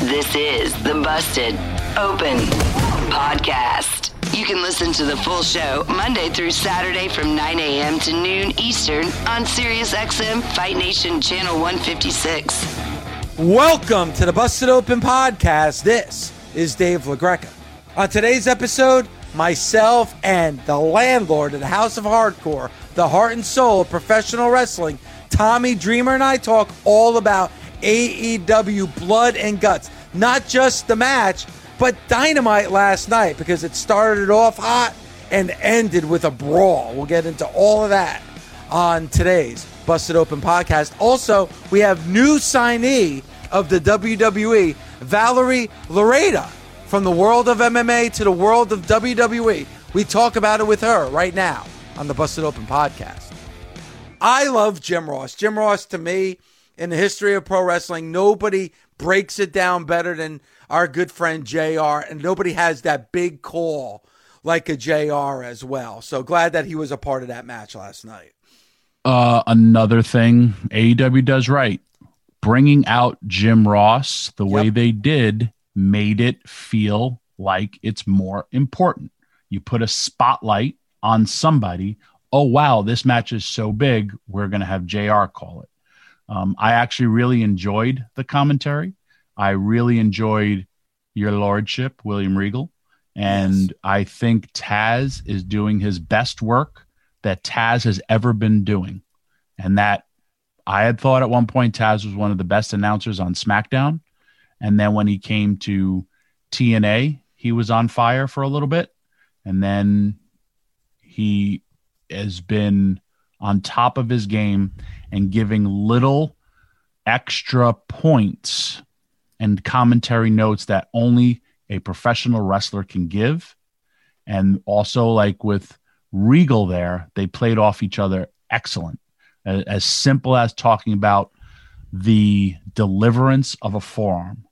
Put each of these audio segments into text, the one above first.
This is the Busted Open Podcast. You can listen to the full show Monday through Saturday from 9 a.m. to noon Eastern on SiriusXM Fight Nation Channel 156. Welcome to the Busted Open Podcast. This is Dave LaGreca. On today's episode, myself and the landlord of the House of Hardcore, the heart and soul of professional wrestling, Tommy Dreamer, and I talk all about AEW Blood and Guts. Not just the match, but Dynamite last night because it started off hot and ended with a brawl. We'll get into all of that on today's Busted Open podcast. Also, we have new signee of the WWE, Valerie Loureda, from the world of MMA to the world of WWE. We talk about it with her right now on the Busted Open podcast. I love Jim Ross. Jim Ross, to me, in the history of pro wrestling, nobody breaks it down better than our good friend JR, and nobody has that big call like a JR as well. So glad that he was a part of that match last night. Uh, another thing AEW does right, bringing out Jim Ross the yep. way they did made it feel like it's more important. You put a spotlight on somebody. Oh, wow, this match is so big. We're going to have JR call it. Um, I actually really enjoyed the commentary. I really enjoyed your lordship, William Regal. And yes. I think Taz is doing his best work that Taz has ever been doing. And that I had thought at one point Taz was one of the best announcers on SmackDown. And then when he came to TNA, he was on fire for a little bit. And then he has been on top of his game and giving little extra points and commentary notes that only a professional wrestler can give. And also, like with Regal, there, they played off each other excellent. As, simple as talking about the deliverance of a forearm.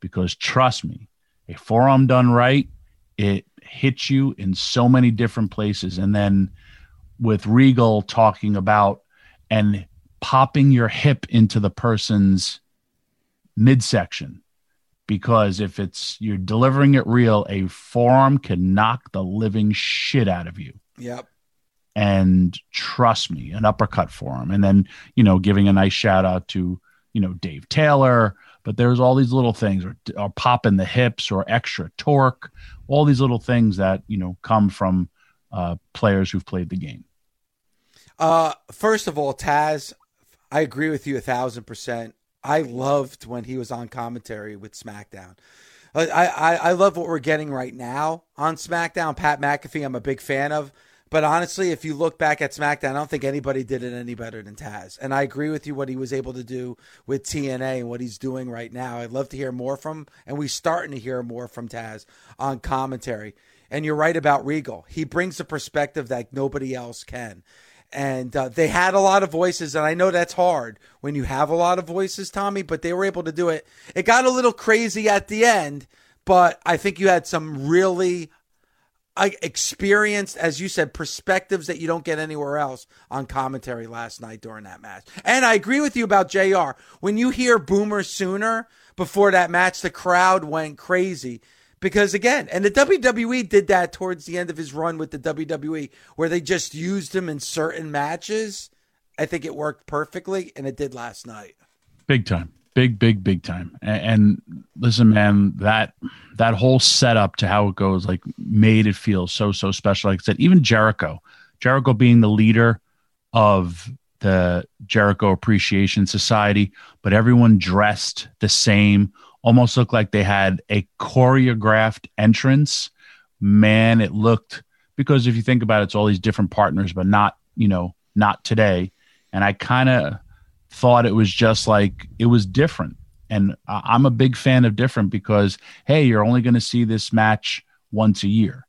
Because trust me, a forearm done right, it hits you in so many different places. And then with Regal talking about and popping your hip into the person's midsection because if it's you're delivering it real, a forearm can knock the living shit out of you. Yep. And trust me, an uppercut forearm. And then, you know, giving a nice shout out to, you know, Dave Taylor. But there's all these little things, or, or popping the hips, or extra torque, all these little things that you know come from uh, players who've played the game. Uh, first of all, Taz, I agree with you a thousand percent. I loved when he was on commentary with SmackDown. I, I, I love what we're getting right now on SmackDown. Pat McAfee, I'm a big fan of. But honestly, if you look back at SmackDown, I don't think anybody did it any better than Taz. And I agree with you what he was able to do with TNA and what he's doing right now. I'd love to hear more from, and we're starting to hear more from Taz on commentary. And you're right about Regal. He brings a perspective that nobody else can and uh, they had a lot of voices and i know that's hard when you have a lot of voices tommy but they were able to do it it got a little crazy at the end but i think you had some really uh, experienced as you said perspectives that you don't get anywhere else on commentary last night during that match and i agree with you about jr when you hear boomer sooner before that match the crowd went crazy because again, and the WWE did that towards the end of his run with the WWE, where they just used him in certain matches. I think it worked perfectly, and it did last night. Big time. Big, big, big time. And, and, listen, man, that that whole setup to how it goes, like, made it feel so, so special. Like I said, even Jericho, Jericho being the leader of the Jericho Appreciation Society, but everyone dressed the same, almost looked like they had a choreographed entrance. Man, it looked because if you think about it, it's all these different partners, but not, you know, not today. And I kind of thought it was just like it was different. And I'm a big fan of different because, hey, you're only going to see this match once a year.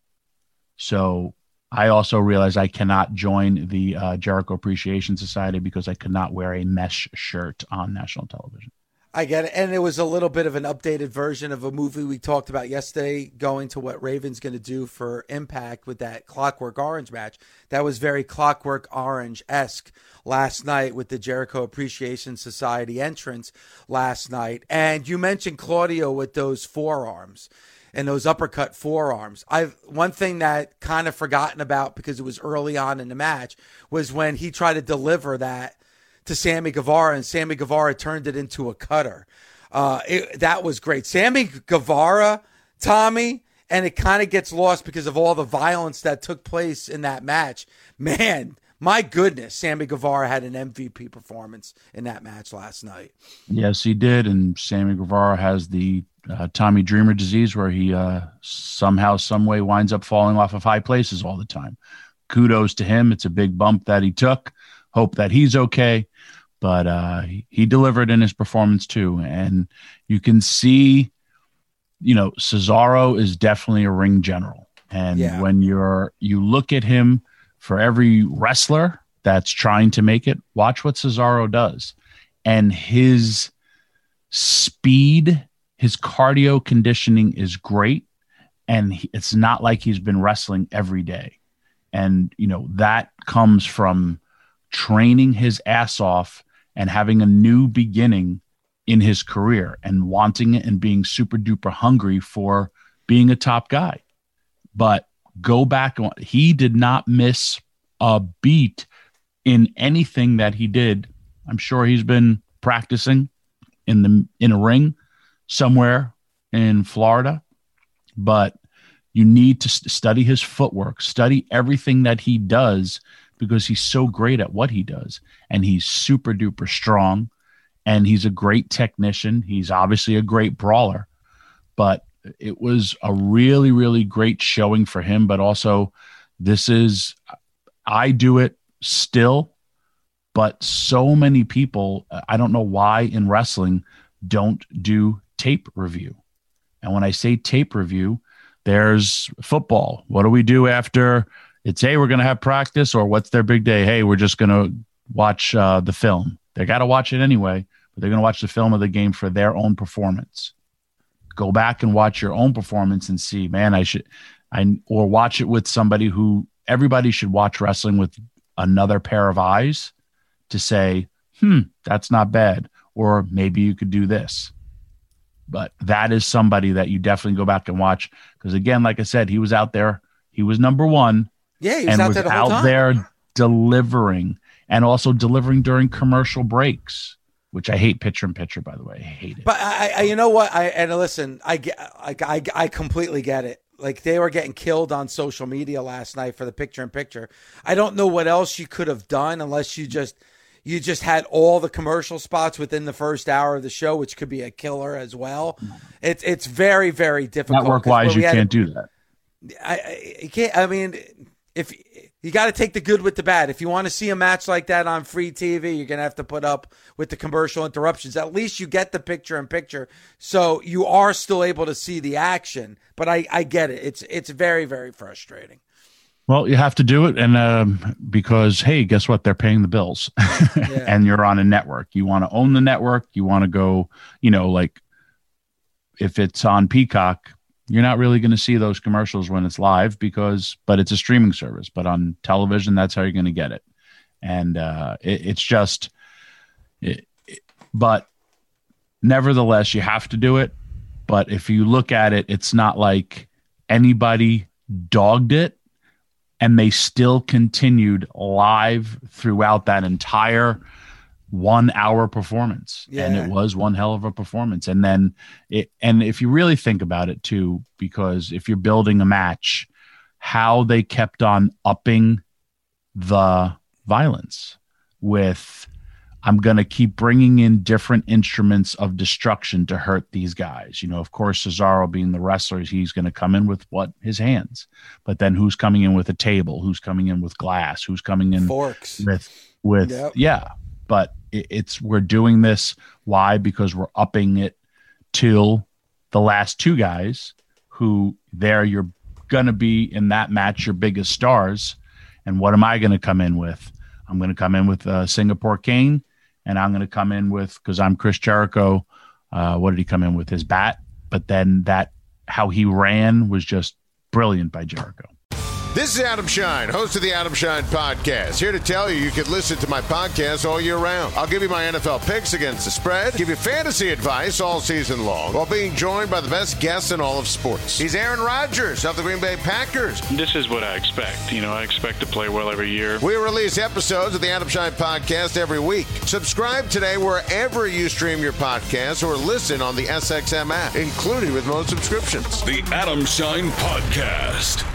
So I also realized I cannot join the uh, Jericho Appreciation Society because I could not wear a mesh shirt on national television. I get it. And it was a little bit of an updated version of a movie we talked about yesterday, going to what Raven's going to do for Impact with that Clockwork Orange match. That was very Clockwork Orange esque last night with the Jericho Appreciation Society entrance last night. And you mentioned Claudio with those forearms and those uppercut forearms. I've one thing that kind of forgotten about because it was early on in the match was when he tried to deliver that to Sammy Guevara, and Sammy Guevara turned it into a cutter. Uh, it, that was great. Sammy Guevara, Tommy, and it kind of gets lost because of all the violence that took place in that match. Man, my goodness, Sammy Guevara had an MVP performance in that match last night. Yes, he did. And Sammy Guevara has the uh, Tommy Dreamer disease where he uh, somehow, some way winds up falling off of high places all the time. Kudos to him. It's a big bump that he took. Hope that he's okay but uh, he delivered in his performance too. And you can see, you know, Cesaro is definitely a ring general. And yeah. when you're you look at him for every wrestler that's trying to make it, watch what Cesaro does. And his speed, his cardio conditioning is great. And he, it's not like he's been wrestling every day. And, you know, that comes from training his ass off and having a new beginning in his career and wanting it and being super duper hungry for being a top guy. But go back, he did not miss a beat in anything that he did. I'm sure he's been practicing in the in a ring somewhere in Florida, but you need to study his footwork, study everything that he does because he's so great at what he does and he's super duper strong and he's a great technician. He's obviously a great brawler, but it was a really, really great showing for him. But also, this is, I do it still, but so many people, I don't know why in wrestling, don't do tape review. And when I say tape review, there's football. What do we do after it's hey, we're going to have practice, or what's their big day? Hey, we're just going to watch uh, the film. They got to watch it anyway, but they're going to watch the film of the game for their own performance. Go back and watch your own performance and see, man, I should, I or watch it with somebody who everybody should watch wrestling with another pair of eyes to say, hmm, that's not bad, or maybe you could do this. But that is somebody that you definitely go back and watch because again, like I said, he was out there, he was number one yeah, he was and out was there the out there delivering and also delivering during commercial breaks, which I hate picture and picture, by the way. I hate it. But I, I you know what? I and listen, I get, I, I, I completely get it. Like they were getting killed on social media last night for the picture in picture. I don't know what else you could have done unless you just you just had all the commercial spots within the first hour of the show, which could be a killer as well. It's it's very very difficult. Network wise, you can't do that. I, I can't. I mean, if you got to take the good with the bad. If you want to see a match like that on free TV, you're going to have to put up with the commercial interruptions. At least you get the picture in picture, so you are still able to see the action. But I, I get it. It's it's very very frustrating. Well, you have to do it, and um, because hey, guess what? They're paying the bills, yeah. and you're on a network. You want to own the network. You want to go, you know, like if it's on Peacock, you're not really going to see those commercials when it's live because but it's a streaming service but on television that's how you're going to get it. And uh, it, it's just it, it, but nevertheless you have to do it. But if you look at it it's not like anybody dogged it and they still continued live throughout that entire one hour performance Yeah. and it was one hell of a performance. And then it and if you really think about it too because if you're building a match how they kept on upping the violence with i'm going to keep bringing in different instruments of destruction to hurt these guys. You know of course cesaro being the wrestler he's going to come in with what? His hands. But then who's coming in with a table? Who's coming in with glass? Who's coming in with Forks. with with Yep. yeah but it, it's we're doing this. Why? Because we're upping it till the last two guys who there you're gonna be in that match your biggest stars. And what am i gonna come in with? I'm gonna come in with uh, singapore cane and i'm gonna come in with because i'm chris jericho uh, what did he come in with? His bat? But then that how he ran was just brilliant by jericho This is Adam Shine, host of the Adam Shine podcast. Here to tell you you can listen to my podcast all year round. I'll give you my NFL picks against the spread, give you fantasy advice all season long, while being joined by the best guests in all of sports. He's Aaron Rodgers of the Green Bay Packers. This is what I expect. You know, I expect to play well every year. We release episodes of the Adam Shine podcast every week. Subscribe today wherever you stream your podcast or listen on the SXM app, included with most subscriptions. The Adam Shine Podcast.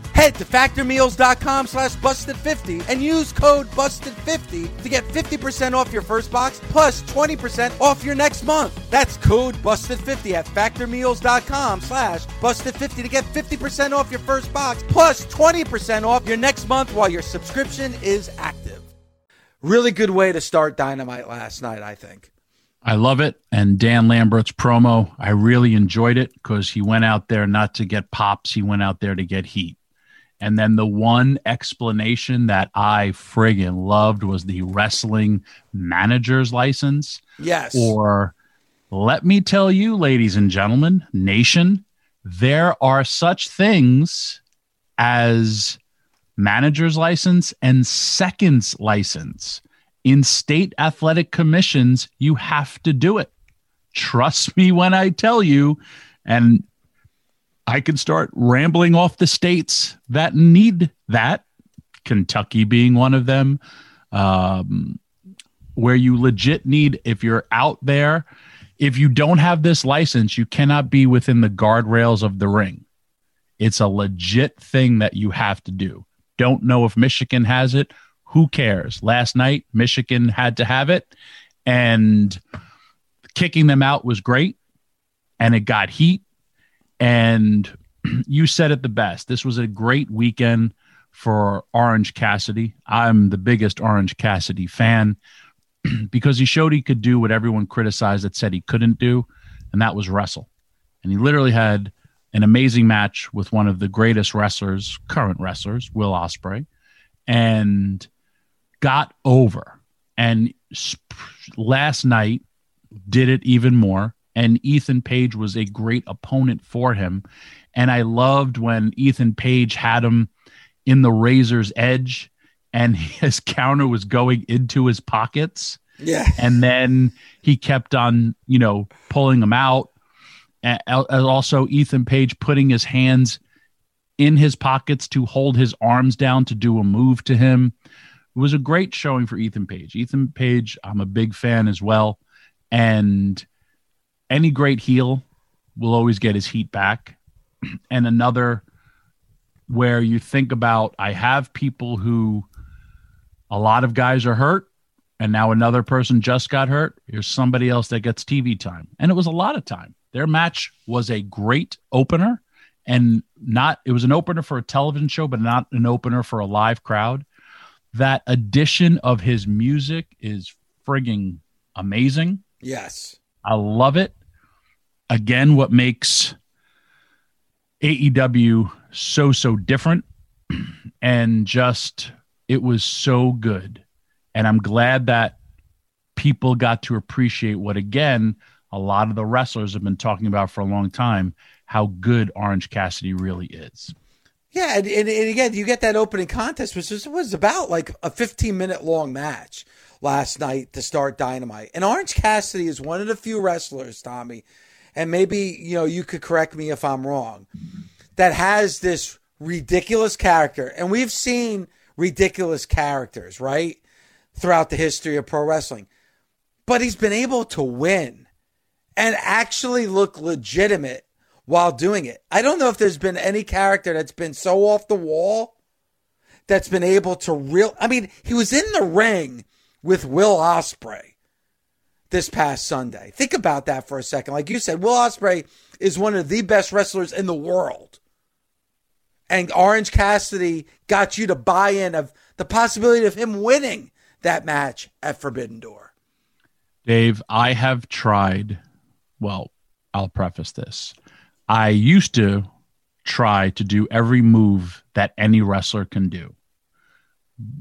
Head to factormeals.com slash busted50 and use code busted50 to get 50% off your first box plus 20% off your next month. That's code busted50 at factormeals.com slash busted50 to get 50% off your first box plus 20% off your next month while your subscription is active. Really good way to start Dynamite last night, I think. I love it. And Dan Lambert's promo, I really enjoyed it because he went out there not to get pops, he went out there to get heat. And then the one explanation that I friggin' loved was the wrestling manager's license. Yes. Or let me tell you, ladies and gentlemen, nation, there are such things as manager's license and seconds license. In state athletic commissions, you have to do it. Trust me when I tell you. And I could start rambling off the states that need that, Kentucky being one of them, um, where you legit need, if you're out there, if you don't have this license, you cannot be within the guardrails of the ring. It's a legit thing that you have to do. Don't know if Michigan has it. Who cares? Last night, Michigan had to have it. And kicking them out was great and it got heat. And you said it the best. This was a great weekend for Orange Cassidy. I'm the biggest Orange Cassidy fan because he showed he could do what everyone criticized that said he couldn't do, and that was wrestle. And he literally had an amazing match with one of the greatest wrestlers, current wrestlers, Will Ospreay, and got over. And last night did it even more. And Ethan Page was a great opponent for him. And I loved when Ethan Page had him in the razor's edge and his counter was going into his pockets. Yeah. And then he kept on, you know, pulling him out. And also Ethan Page putting his hands in his pockets to hold his arms down to do a move to him. It was a great showing for Ethan Page. Ethan Page, I'm a big fan as well. And any great heel will always get his heat back. And another where you think about I have people who a lot of guys are hurt and now another person just got hurt. Here's somebody else that gets TV time. And it was a lot of time. Their match was a great opener and not it was an opener for a television show but not an opener for a live crowd. That addition of his music is frigging amazing. Yes. I love it. Again, what makes AEW so so different. And just it was so good. And i'm glad that people got to appreciate what again a lot of the wrestlers have been talking about for a long time how good orange cassidy really is. Yeah and, and, and again you get that opening contest which was, was about like a 15 minute long match last night to start dynamite. And orange cassidy is one of the few wrestlers tommy and maybe you know you could correct me if i'm wrong that has this ridiculous character. And we've seen ridiculous characters, right? Throughout the history of pro wrestling. But he's been able to win and actually look legitimate while doing it. I don't know if there's been any character that's been so off the wall that's been able to real I mean, he was in the ring with Will Ospreay this past Sunday. Think about that for a second. Like you said, Will Ospreay is one of the best wrestlers in the world and Orange Cassidy got you to buy in of the possibility of him winning that match at Forbidden Door. Dave, I have tried. Well, I'll preface this. I used to try to do every move that any wrestler can do.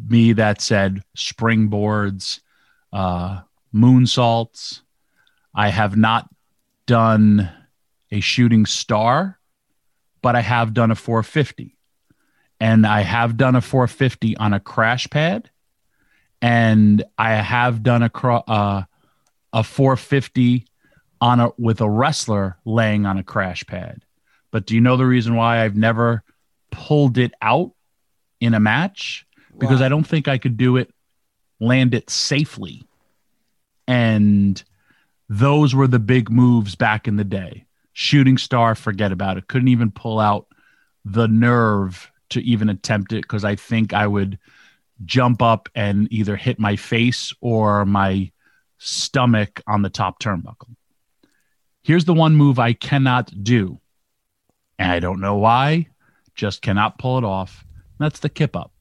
Me that said springboards, uh, moonsaults. I have not done a shooting star but I have done a 450. And I have done a 450 on a crash pad. And I have done a uh, a 450 on a with a wrestler laying on a crash pad. But do you know the reason why I've never pulled it out in a match? Because wow. I don't think I could do it, land it safely. And those were the big moves back in the day shooting star, forget about it. Couldn't even pull out the nerve to even attempt it because I think I would jump up and either hit my face or my stomach on the top turnbuckle. Here's the one move I cannot do. And I don't know why, just cannot pull it off. That's the kip up.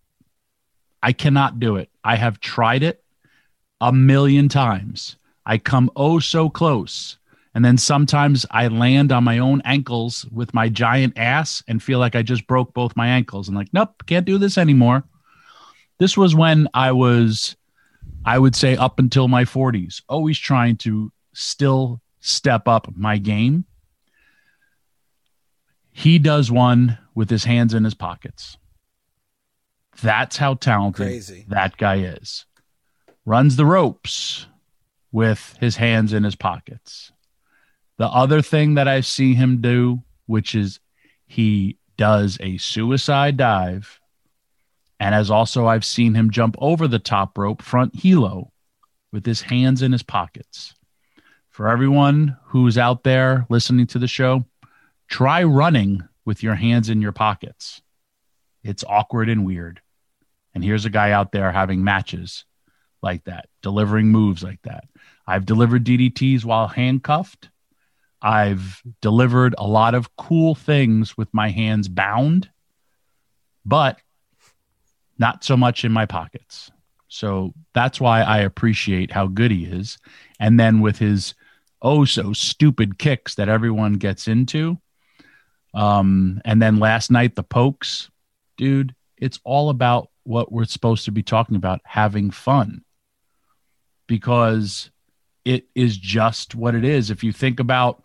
I cannot do it. I have tried it a million times. I come oh so close. And then sometimes I land on my own ankles with my giant ass and feel like I just broke both my ankles. And like, nope, can't do this anymore. This was when I was, I would say, up until my 40s, always trying to still step up my game. He does one with his hands in his pockets. That's how talented Crazy. that guy is. Runs the ropes with his hands in his pockets. The other thing that I see him do, which is he does a suicide dive, and as also I've seen him jump over the top rope front helo with his hands in his pockets. For everyone who's out there listening to the show, try running with your hands in your pockets. It's awkward and weird. And here's a guy out there having matches like that, delivering moves like that. I've delivered DDTs while handcuffed. I've delivered a lot of cool things with my hands bound, but not so much in my pockets. So that's why I appreciate how good he is. And then with his oh so stupid kicks that everyone gets into. Um, and then last night, the pokes, dude, it's all about what we're supposed to be talking about having fun because it is just what it is. If you think about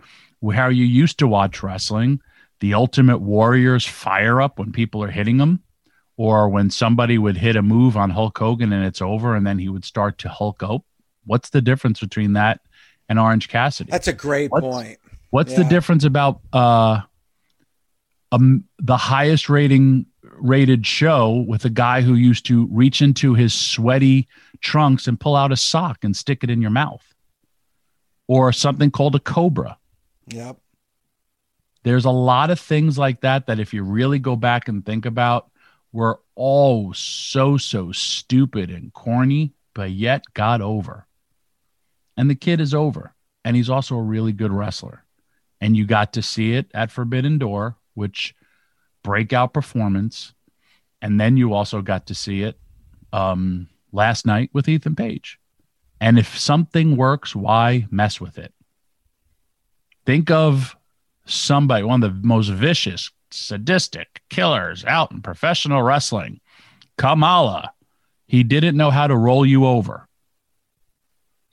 how you used to watch wrestling, the Ultimate Warriors fire up when people are hitting them, or when somebody would hit a move on Hulk Hogan and it's over, and then he would start to Hulk up. What's the difference between that and Orange Cassidy? That's a great what's, point. What's Yeah. the difference about uh, um, the highest rating rated show with a guy who used to reach into his sweaty trunks and pull out a sock and stick it in your mouth, or something called a cobra? Yep. There's a lot of things like that that if you really go back and think about, were all so so stupid and corny, but yet got over. And the kid is over, and he's also a really good wrestler. And you got to see it at Forbidden Door, which breakout performance, and then you also got to see it um, last night with Ethan Page. And if something works, why mess with it? Think of somebody, one of the most vicious, sadistic killers out in professional wrestling, Kamala. He didn't know how to roll you over.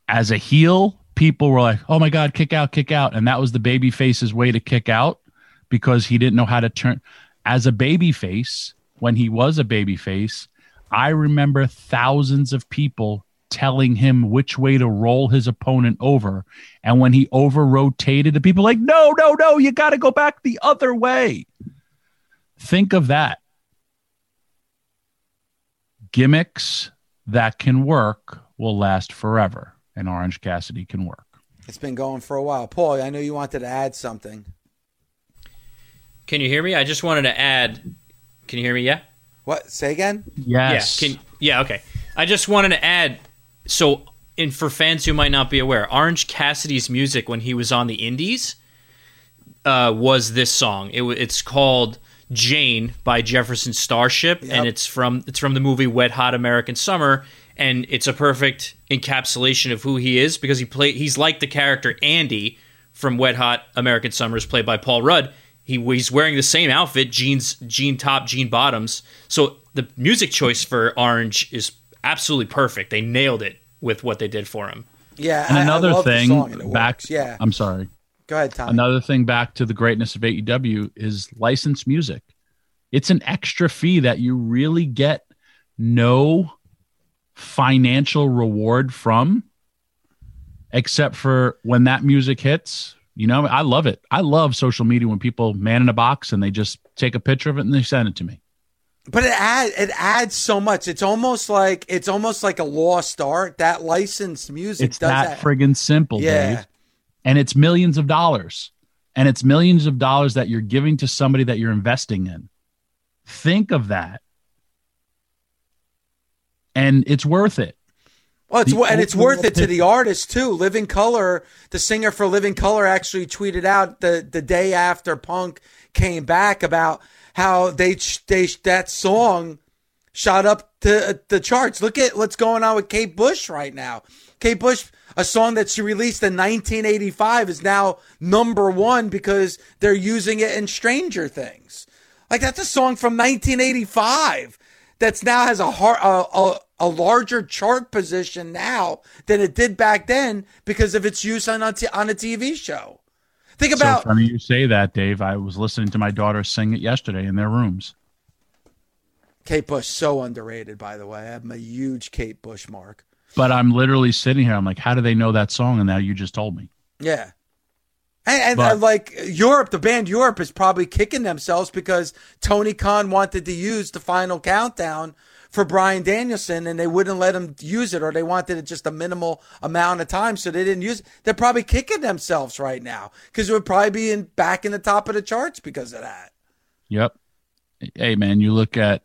As a heel, people were like, oh my God, kick out, kick out. And that was the baby face's way to kick out because he didn't know how to turn. As a baby face, when he was a baby face, I remember thousands of people telling him which way to roll his opponent over. And when he over rotated, the people like, no, no, no, you got to go back the other way. Think of that. Gimmicks that can work will last forever, and Orange Cassidy can work. It's been going for a while. Paul, I know you wanted to add something. Can you hear me? I just wanted to add. Can you hear me? Yeah. What? Say again? Yes. Yeah. Can, yeah. Okay. I just wanted to add. So, and for fans who might not be aware, Orange Cassidy's music when he was on the Indies uh, was this song. It, it's called Jane by Jefferson Starship, and it's from it's from the movie Wet Hot American Summer, and it's a perfect encapsulation of who he is because he play he's like the character Andy from Wet Hot American Summers, played by Paul Rudd. He, he's wearing the same outfit, jeans, jean top, jean bottoms. So the music choice for Orange is absolutely perfect. They nailed it with what they did for him. Yeah. And I- I another love the thing song and back, works. Yeah. I'm sorry. Go ahead, Tom. Another thing back to the greatness of AEW is licensed music. It's an extra fee that you really get no financial reward from, except for when that music hits. You know, I love it. I love social media when people man in a box and they just take a picture of it and they send it to me. But it adds it adds so much. It's almost like it's almost like a lost art. That licensed music It's does that that. friggin' simple, Yeah. Dave. And it's millions of dollars. And it's millions of dollars that you're giving to somebody that you're investing in. Think of that. And it's worth it. Well, it's and it's worth it to the artist too. Living Colour, the singer for Living Colour, actually tweeted out the the day after Punk came back about how they they that song shot up to uh, the charts. Look at what's going on with Kate Bush right now. Kate Bush, a song that she released in 1985, is now number one because they're using it in Stranger Things. Like that's a song from 1985 that's now has a har a, a, a larger chart position now than it did back then because of its use on a, t- on a TV show. Think about. so funny you say that, Dave. I was listening to my daughter sing it yesterday in their rooms. Kate Bush, so underrated, by the way. I'm a huge Kate Bush mark. But I'm literally sitting here. I'm like, how do they know that song? And now you just told me. Yeah. And, and, But- and, like Europe, the band Europe is probably kicking themselves because Tony Khan wanted to use the final countdown for Bryan Danielson and they wouldn't let him use it or they wanted it just a minimal amount of time so they didn't use it. They're probably kicking themselves right now because it would probably be in back in the top of the charts because of that. Yep. Hey, man, you look at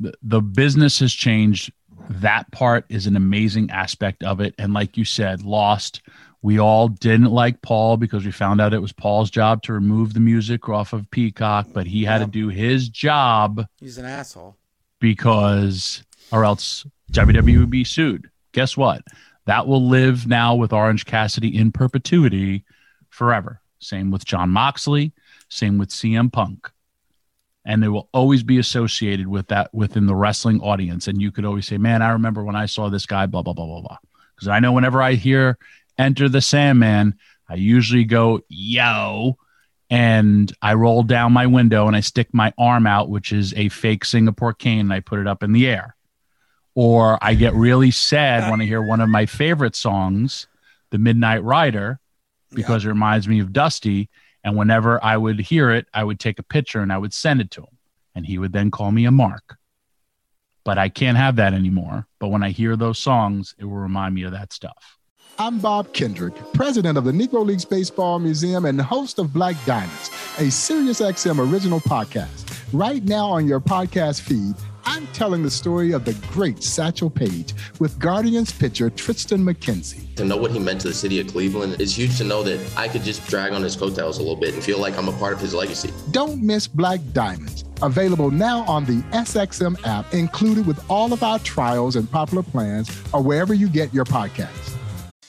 the, the business has changed that part is an amazing aspect of it. And like you said, Lost, we all didn't like Paul because we found out it was Paul's job to remove the music off of Peacock, but he had to do his job He's an asshole. because, or else WWE would be sued. Guess what? That will live now with Orange Cassidy in perpetuity forever. Same with Jon Moxley, same with CM Punk. And they will always be associated with that within the wrestling audience. And you could always say, man, I remember when I saw this guy, blah, blah, blah, blah, blah. Because I know whenever I hear Enter the Sandman, I usually go, yo, and I roll down my window and I stick my arm out, which is a fake Singapore cane, and I put it up in the air. Or I get really sad when I hear one of my favorite songs, The Midnight Rider, because it reminds me of Dusty. And whenever I would hear it, I would take a picture and I would send it to him. And he would then call me a mark. But I can't have that anymore. But when I hear those songs, it will remind me of that stuff. I'm Bob Kendrick, president of the Negro Leagues Baseball Museum and host of Black Diamonds, a SiriusXM original podcast. Right now on your podcast feed, I'm telling the story of the great Satchel Paige with Guardians pitcher Tristan McKenzie. To know what he meant to the city of Cleveland, it's huge to know that I could just drag on his coattails a little bit and feel like I'm a part of his legacy. Don't miss Black Diamonds. Available now on the SXM app, included with all of our trials and popular plans, or wherever you get your podcasts.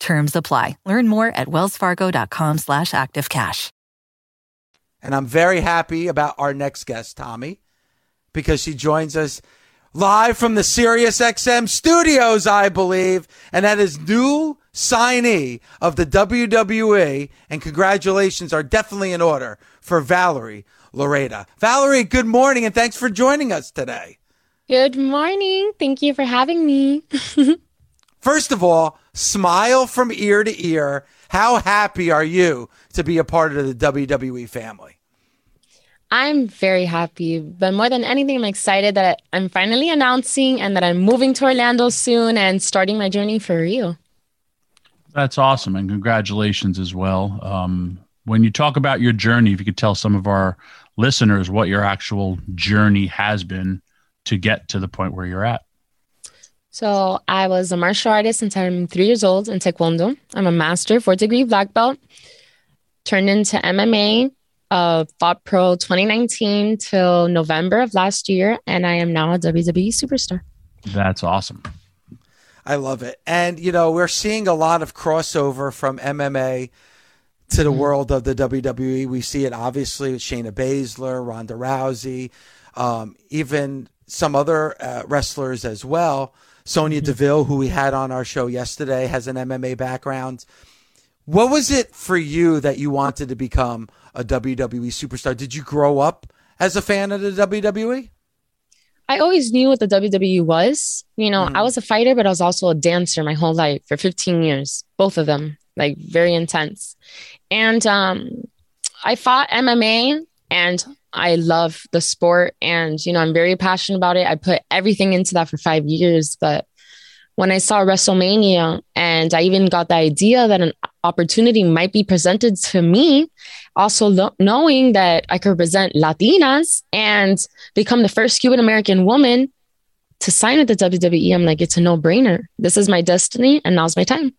Terms apply. Learn more at wellsfargo.com slash activecash. And I'm very happy about our next guest, Tommy, because she joins us live from the Sirius XM studios, I believe. And that is new signee of the WWE. And congratulations are definitely in order for Valerie Loureda. Valerie, good morning and thanks for joining us today. Good morning. Thank you for having me. First of all, smile from ear to ear. How happy are you to be a part of the WWE family? I'm very happy, but more than anything, I'm excited that I'm finally announcing and that I'm moving to Orlando soon and starting my journey for real. That's awesome, and congratulations as well. Um, when you talk about your journey, if you could tell some of our listeners what your actual journey has been to get to the point where you're at. So I was a martial artist since I'm three years old in Taekwondo. I'm a master, fourth degree black belt. Turned into MMA, uh, fought pro 2019 till November of last year, and I am now a WWE superstar. That's awesome. I love it. And, you know, we're seeing a lot of crossover from MMA to the world of the WWE. We see it obviously with Shayna Baszler, Ronda Rousey, um, even some other uh, wrestlers as well. Sonya Deville, who we had on our show yesterday, has an MMA background. What was it for you that you wanted to become a WWE superstar? Did you grow up as a fan of the WWE? I always knew what the WWE was. You know, I was a fighter, but I was also a dancer my whole life for 15 years, both of them, like very intense. And um, I fought MMA and I love the sport and, you know, I'm very passionate about it. I put everything into that for five years, but when I saw WrestleMania and I even got the idea that an opportunity might be presented to me, also lo- knowing that I could represent Latinas and become the first Cuban American woman to sign with the WWE, I'm like, it's a no brainer. This is my destiny and now's my time.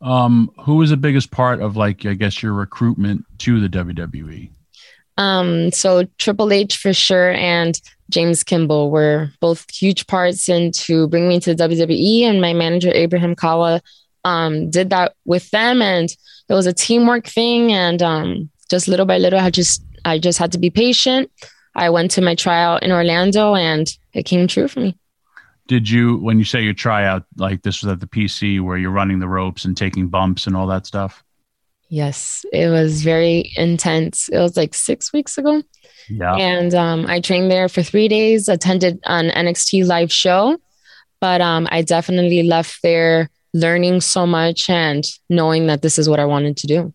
Um, who was the biggest part of like I guess your recruitment to the WWE? Um, so Triple H for sure and James Kimball were both huge parts into bringing me to the WWE, and my manager Abraham Kawa um, did that with them, and it was a teamwork thing, and um, just little by little, I just I just had to be patient. I went to my tryout in Orlando, and it came true for me. Did you, when you say your tryout, like this was at the PC where you're running the ropes and taking bumps and all that stuff? Yes, it was very intense. It was like six weeks ago. Yeah. And um, I trained there for three days, attended an NXT live show, but um, I definitely left there learning so much and knowing that this is what I wanted to do.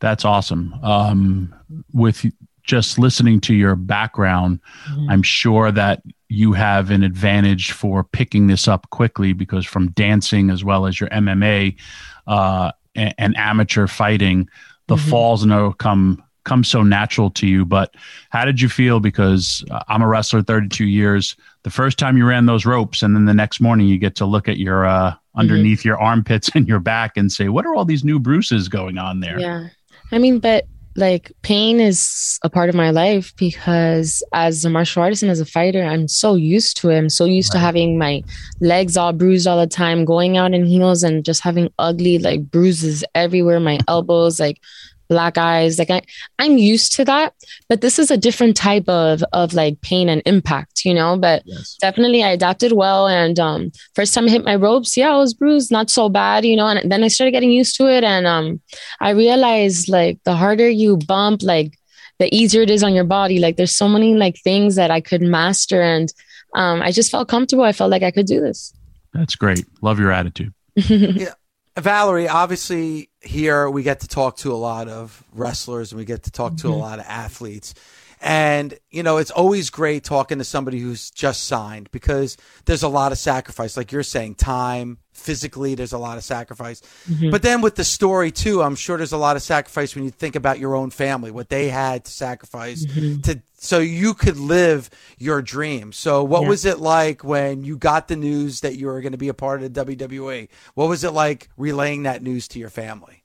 That's awesome. Um, with just listening to your background, mm-hmm. I'm sure that you have an advantage for picking this up quickly because from dancing as well as your MMA uh, and, and, amateur fighting, the mm-hmm. falls know come come so natural to you. But how did you feel? Because uh, I'm a wrestler, 32 years. The first time you ran those ropes, and then the next morning you get to look at your uh, underneath mm-hmm. your armpits and your back and say, "What are all these new bruises going on there?" Yeah, I mean, but like pain is a part of my life because as a martial artist and as a fighter, I'm so used to it. I'm so used right. to having my legs all bruised all the time, going out in heels and just having ugly like bruises everywhere, my elbows, like black eyes like i i'm used to that but this is a different type of of like pain and impact you know but yes. definitely i adapted well and um first time i hit my ropes yeah i was bruised not so bad you know and then i started getting used to it and um i realized like the harder you bump like the easier it is on your body like there's so many like things that i could master and um i just felt comfortable i felt like i could do this. That's great love your attitude. Yeah Valerie, obviously, here we get to talk to a lot of wrestlers and we get to talk to mm-hmm. a lot of athletes. And, you know, it's always great talking to somebody who's just signed because there's a lot of sacrifice. Like you're saying, time, physically, there's a lot of sacrifice. Mm-hmm. But then with the story, too, I'm sure there's a lot of sacrifice when you think about your own family, what they had to sacrifice mm-hmm. to so you could live your dream. So, what yeah. was it like when you got the news that you were going to be a part of the WWE? What was it like relaying that news to your family?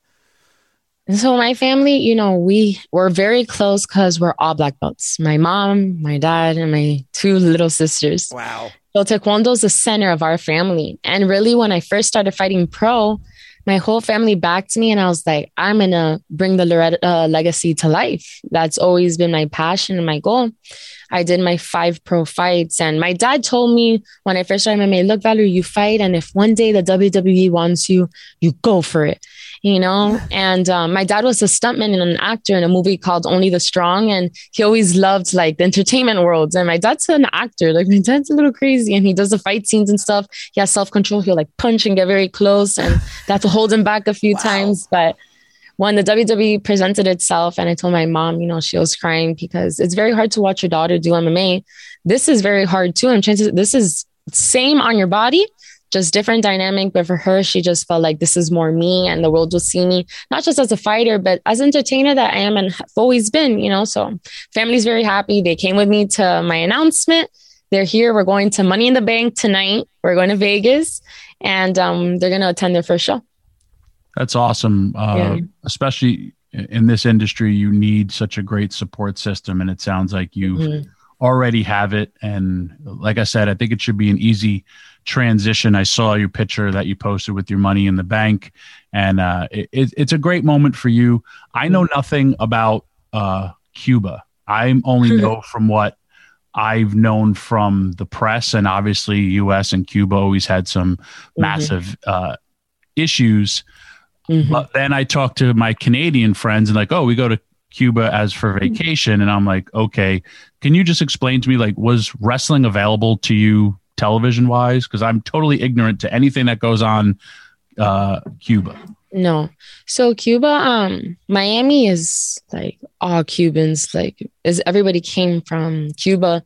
So, my family, you know, we were very close because we're all black belts my mom, my dad, and my two little sisters. Wow. So, Taekwondo is the center of our family. And really, when I first started fighting pro, my whole family backed me and I was like, I'm going to bring the Loureda uh, legacy to life. That's always been my passion and my goal. I did my five pro fights. And my dad told me when I first started MMA, look, Valerie, you fight. And if one day the WWE wants you, you go for it you know? And um, my dad was a stuntman and an actor in a movie called Only the Strong. And he always loved like the entertainment world. And my dad's an actor. Like my dad's a little crazy and he does the fight scenes and stuff. He has self control. He'll like punch and get very close. And that's hold him back a few wow. times. But when the WWE presented itself and I told my mom, you know, she was crying because it's very hard to watch your daughter do MMA. This is very hard too. And chances this is same on your body, just different dynamic. But for her, she just felt like this is more me and the world will see me, not just as a fighter, but as entertainer that I am and have always been, you know. So family's very happy. They came with me to my announcement. They're here. We're going to Money in the Bank tonight. We're going to Vegas and um, they're going to attend their first show. That's awesome. Uh, yeah. Especially in this industry, you need such a great support system. And it sounds like you've mm-hmm. already have it. And like I said, I think it should be an easy transition. I saw your picture that you posted with your money in the bank, and uh, it, it's a great moment for you. I know mm-hmm. nothing about uh, Cuba. I only know from what I've known from the press, and obviously, U.S. and Cuba always had some mm-hmm. massive uh, issues. Mm-hmm. But then I talked to my Canadian friends, and like, oh, we go to Cuba as for mm-hmm. vacation, and I'm like, okay, can you just explain to me, like, was wrestling available to you television wise? Because I'm totally ignorant to anything that goes on uh, Cuba. No. So Cuba, um, Miami is like all Cubans, like is everybody came from Cuba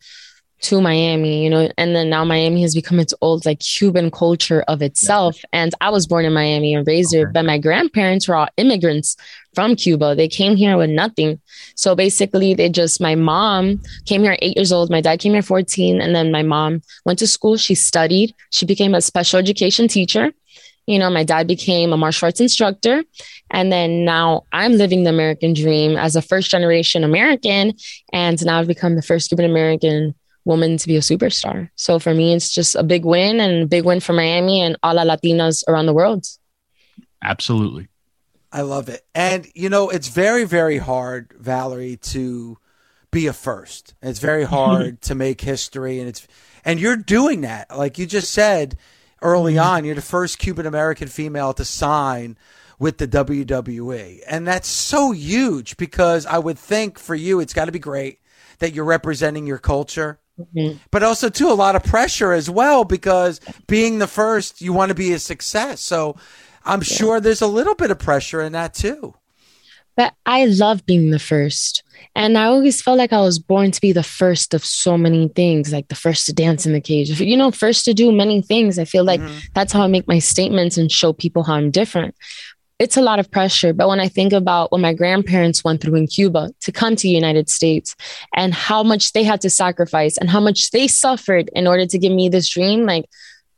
to Miami, you know, and then now Miami has become its old like Cuban culture of itself. Yeah. And I was born in Miami and raised okay. but my grandparents were all immigrants from Cuba. They came here with nothing. So basically, they just, my mom came here eight years old. My dad came here 14. And then my mom went to school. She studied. She became a special education teacher. You know, my dad became a martial arts instructor. And then now I'm living the American dream as a first generation American. And now I've become the first Cuban American woman to be a superstar. So for me, it's just a big win and a big win for Miami and all the Latinas around the world. Absolutely. I love it. And, you know, it's very, very hard, Valerie, to be a first. It's very hard to make history. And it's, and you're doing that. Like you just said early mm-hmm. on, you're the first Cuban American female to sign with the WWE. And that's so huge because I would think for you, it's got to be great that you're representing your culture Mm-hmm. But also, too, a lot of pressure as well because being the first, you want to be a success. So I'm yeah. sure there's a little bit of pressure in that too. But I love being the first. And I always felt like I was born to be the first of so many things, like the first to dance in the cage, you know, first to do many things. I feel like mm-hmm. that's how I make my statements and show people how I'm different it's a lot of pressure. But when I think about what my grandparents went through in Cuba to come to the United States and how much they had to sacrifice and how much they suffered in order to give me this dream, like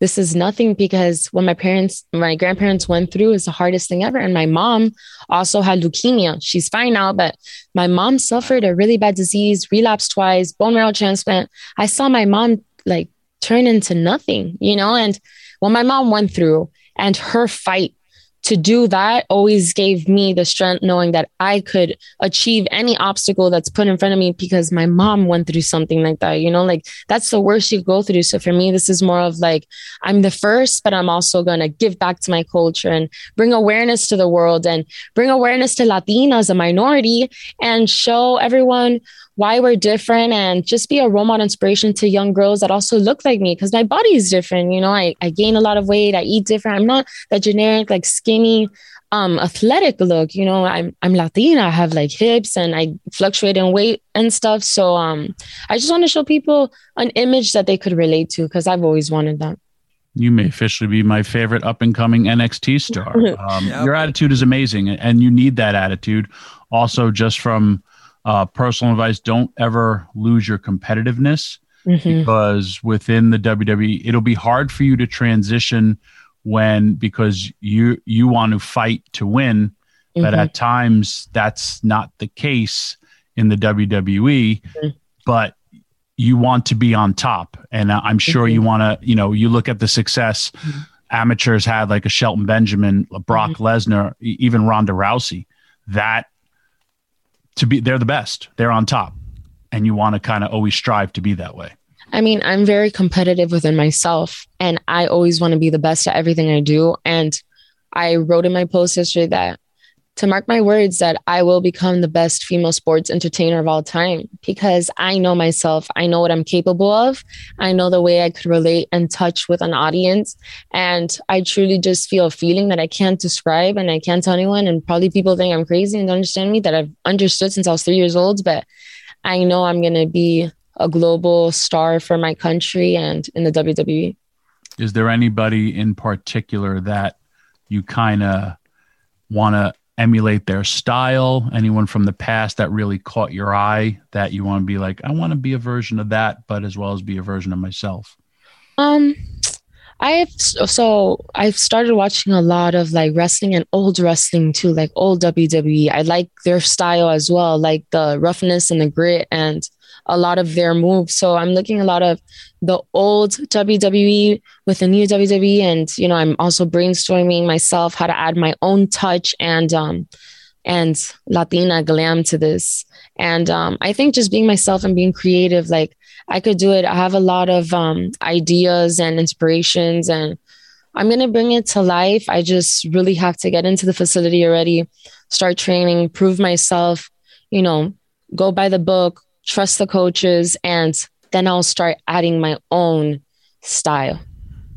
this is nothing because what my parents, my grandparents went through is the hardest thing ever. And my mom also had leukemia. She's fine now, but my mom suffered a really bad disease, relapsed twice, bone marrow transplant. I saw my mom like turn into nothing, you know, and what my mom went through and her fight to do that always gave me the strength knowing that I could achieve any obstacle that's put in front of me because my mom went through something like that. You know, like that's the worst you go through. So for me, this is more of like I'm the first, but I'm also going to give back to my culture and bring awareness to the world and bring awareness to Latinas, a minority, and show everyone why we're different and just be a role model inspiration to young girls that also look like me because my body is different. You know, I, I gain a lot of weight, I eat different. I'm not that generic, like skinny, um, athletic look. You know, I'm I'm Latina, I have like hips and I fluctuate in weight and stuff. So um I just want to show people an image that they could relate to because I've always wanted that. You may officially be my favorite up and coming NXT star. Um, yep. Your attitude is amazing, and you need that attitude. Also, just from uh, personal advice don't ever lose your competitiveness mm-hmm. because within the WWE, it'll be hard for you to transition when because you you want to fight to win, mm-hmm. but at times that's not the case in the WWE. Mm-hmm. But you want to be on top, and I'm sure you mm-hmm. want to. You know, you look at the success mm-hmm. amateurs had, like a Shelton Benjamin, Brock mm-hmm. Lesnar, even Ronda Rousey. That to be they're the best. They're on top. And you want to kind of always strive to be that way. I mean, I'm very competitive within myself and I always want to be the best at everything I do. And I wrote in my post yesterday that to mark my words that I will become the best female sports entertainer of all time because I know myself. I know what I'm capable of. I know the way I could relate and touch with an audience. And I truly just feel a feeling that I can't describe and I can't tell anyone. And probably people think I'm crazy and don't understand me that I've understood since I was three years old. But I know I'm going to be a global star for my country and in the WWE. Is there anybody in particular that you kind of want to emulate their style? Anyone from the past that really caught your eye that you want to be like, I want to be a version of that, but as well as be a version of myself? Um, I've so I've started watching a lot of like wrestling and old wrestling too, like old WWE. I like their style as well, like the roughness and the grit and a lot of their moves. So I'm looking a lot of the old WWE with the new WWE, and you know, I'm also brainstorming myself how to add my own touch and um and Latina glam to this. And um, I think just being myself and being creative, like I could do it. I have a lot of um, ideas and inspirations, and I'm gonna bring it to life. I just really have to get into the facility already, start training, prove myself. You know, go by the book, trust the coaches, and then I'll start adding my own style.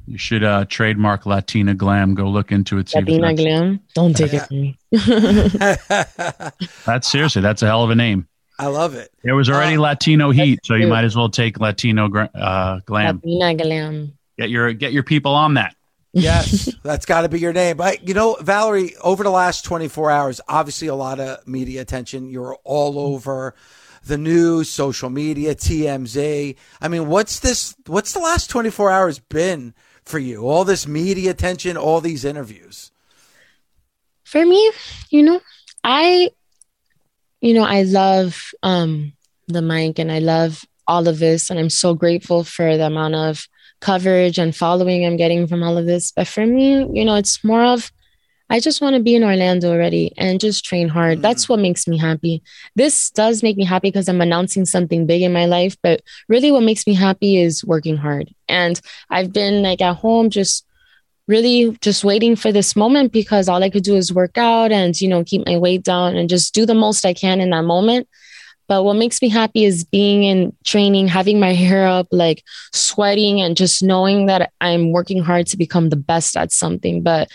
You should uh, trademark Latina Glam. Go look into it. Latina Glam. Don't take it from me. that's seriously, that's a hell of a name. I love it. There was already Uh, Latino heat, so you true. might as well take Latino uh, glam. Latina glam. Get your get your people on that. Yes, that's got to be your name. But you know, Valerie, over the last 24 hours, obviously a lot of media attention. You're all over the news, social media, TMZ. I mean, what's this? What's the last 24 hours been for you? All this media attention, all these interviews. For me, you know, I, you know, I love um the mic and I love all of this, and I'm so grateful for the amount of coverage and following I'm getting from all of this. But for me, you know, it's more of I just want to be in Orlando already and just train hard. That's mm. what makes me happy. This does make me happy because I'm announcing something big in my life, but really what makes me happy is working hard. And I've been like at home just really just waiting for this moment because all I could do is work out and, you know, keep my weight down and just do the most I can in that moment. But what makes me happy is being in training, having my hair up, like sweating, and just knowing that I'm working hard to become the best at something. But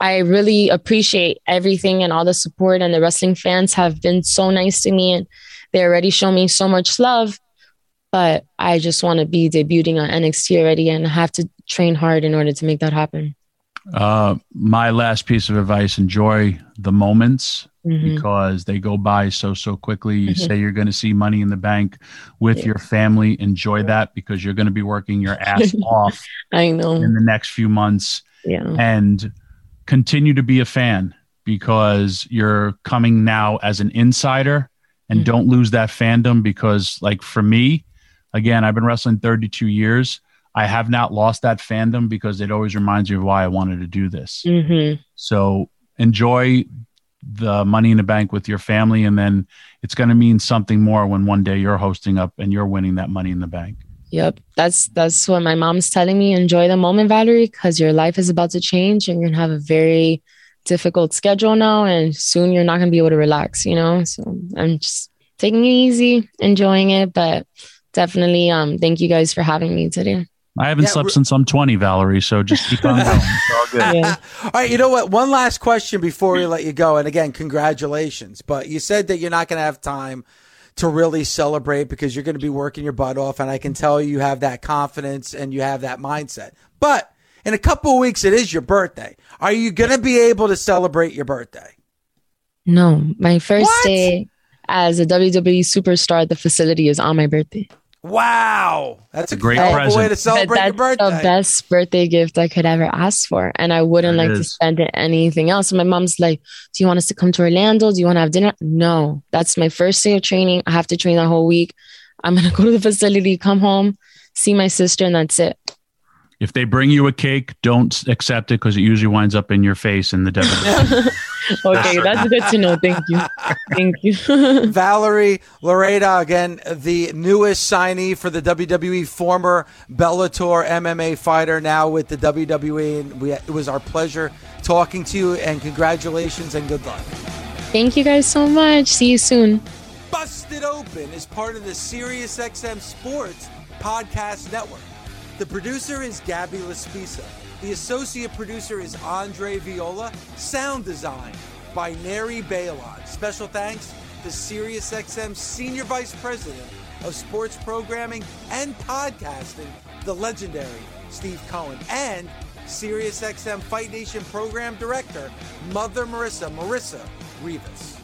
I really appreciate everything and all the support, and the wrestling fans have been so nice to me, and they already show me so much love. But I just want to be debuting on NXT already, and I have to train hard in order to make that happen. Uh, my last piece of advice: enjoy the moments Mhm. because they go by so so quickly. You Mhm. say you're going to see Money in the Bank with your family. Enjoy that because you're going to be working your ass off I know. in the next few months. Yeah. and continue to be a fan because you're coming now as an insider and Mm-hmm. don't lose that fandom because like for me again i've been wrestling 32 years i have not lost that fandom because it always reminds me of why i wanted to do this Mm-hmm. so enjoy the money in the bank with your family and then it's going to mean something more when one day you're hosting up and you're winning that money in the bank Yep, that's that's what my mom's telling me. Enjoy the moment, Valerie, because your life is about to change, and you're gonna have a very difficult schedule now, and soon you're not gonna be able to relax. You know, so I'm just taking it easy, enjoying it, but definitely, um, thank you guys for having me today. i haven't Yeah, slept since i'm 20 valerie so just keep on going it's all good Yeah. All right, you know what? One last question before we let you go. And again, congratulations. But you said that you're not going to have time to really celebrate because you're going to be working your butt off. And I can tell you have that confidence and you have that mindset. But in a couple of weeks, it is your birthday. Are you going to be able to celebrate your birthday? No, my first What? day as a WWE superstar at the facility is on my birthday. Wow. That's a Great hell of a way to celebrate but your that's birthday. the best birthday gift I could ever ask for. And I wouldn't It like to spend it anything else. And my mom's like, Do you want us to come to Orlando? Do you want to have dinner? No, that's my first day of training. I have to train that whole week. I'm going to go to the facility, come home, see my sister, and that's it. If they bring you a cake, don't accept it because it usually winds up in your face in the desert. okay, that's good to know. Thank you. Thank you. Valerie Loureda, again, the newest signee for the WWE, former Bellator MMA fighter, now with the WWE. And we, it was our pleasure talking to you, and congratulations and good luck. Thank you guys so much. See you soon. Busted Open is part of the SiriusXM Sports Podcast Network. The producer is Gabby Laspisa. The associate producer is Andre Viola. Sound design by Neri Balon. Special thanks to SiriusXM Senior Vice President of Sports Programming and Podcasting, the legendary Steve Cohen, and SiriusXM Fight Nation Program Director, Mother Marissa, Marissa Rivas.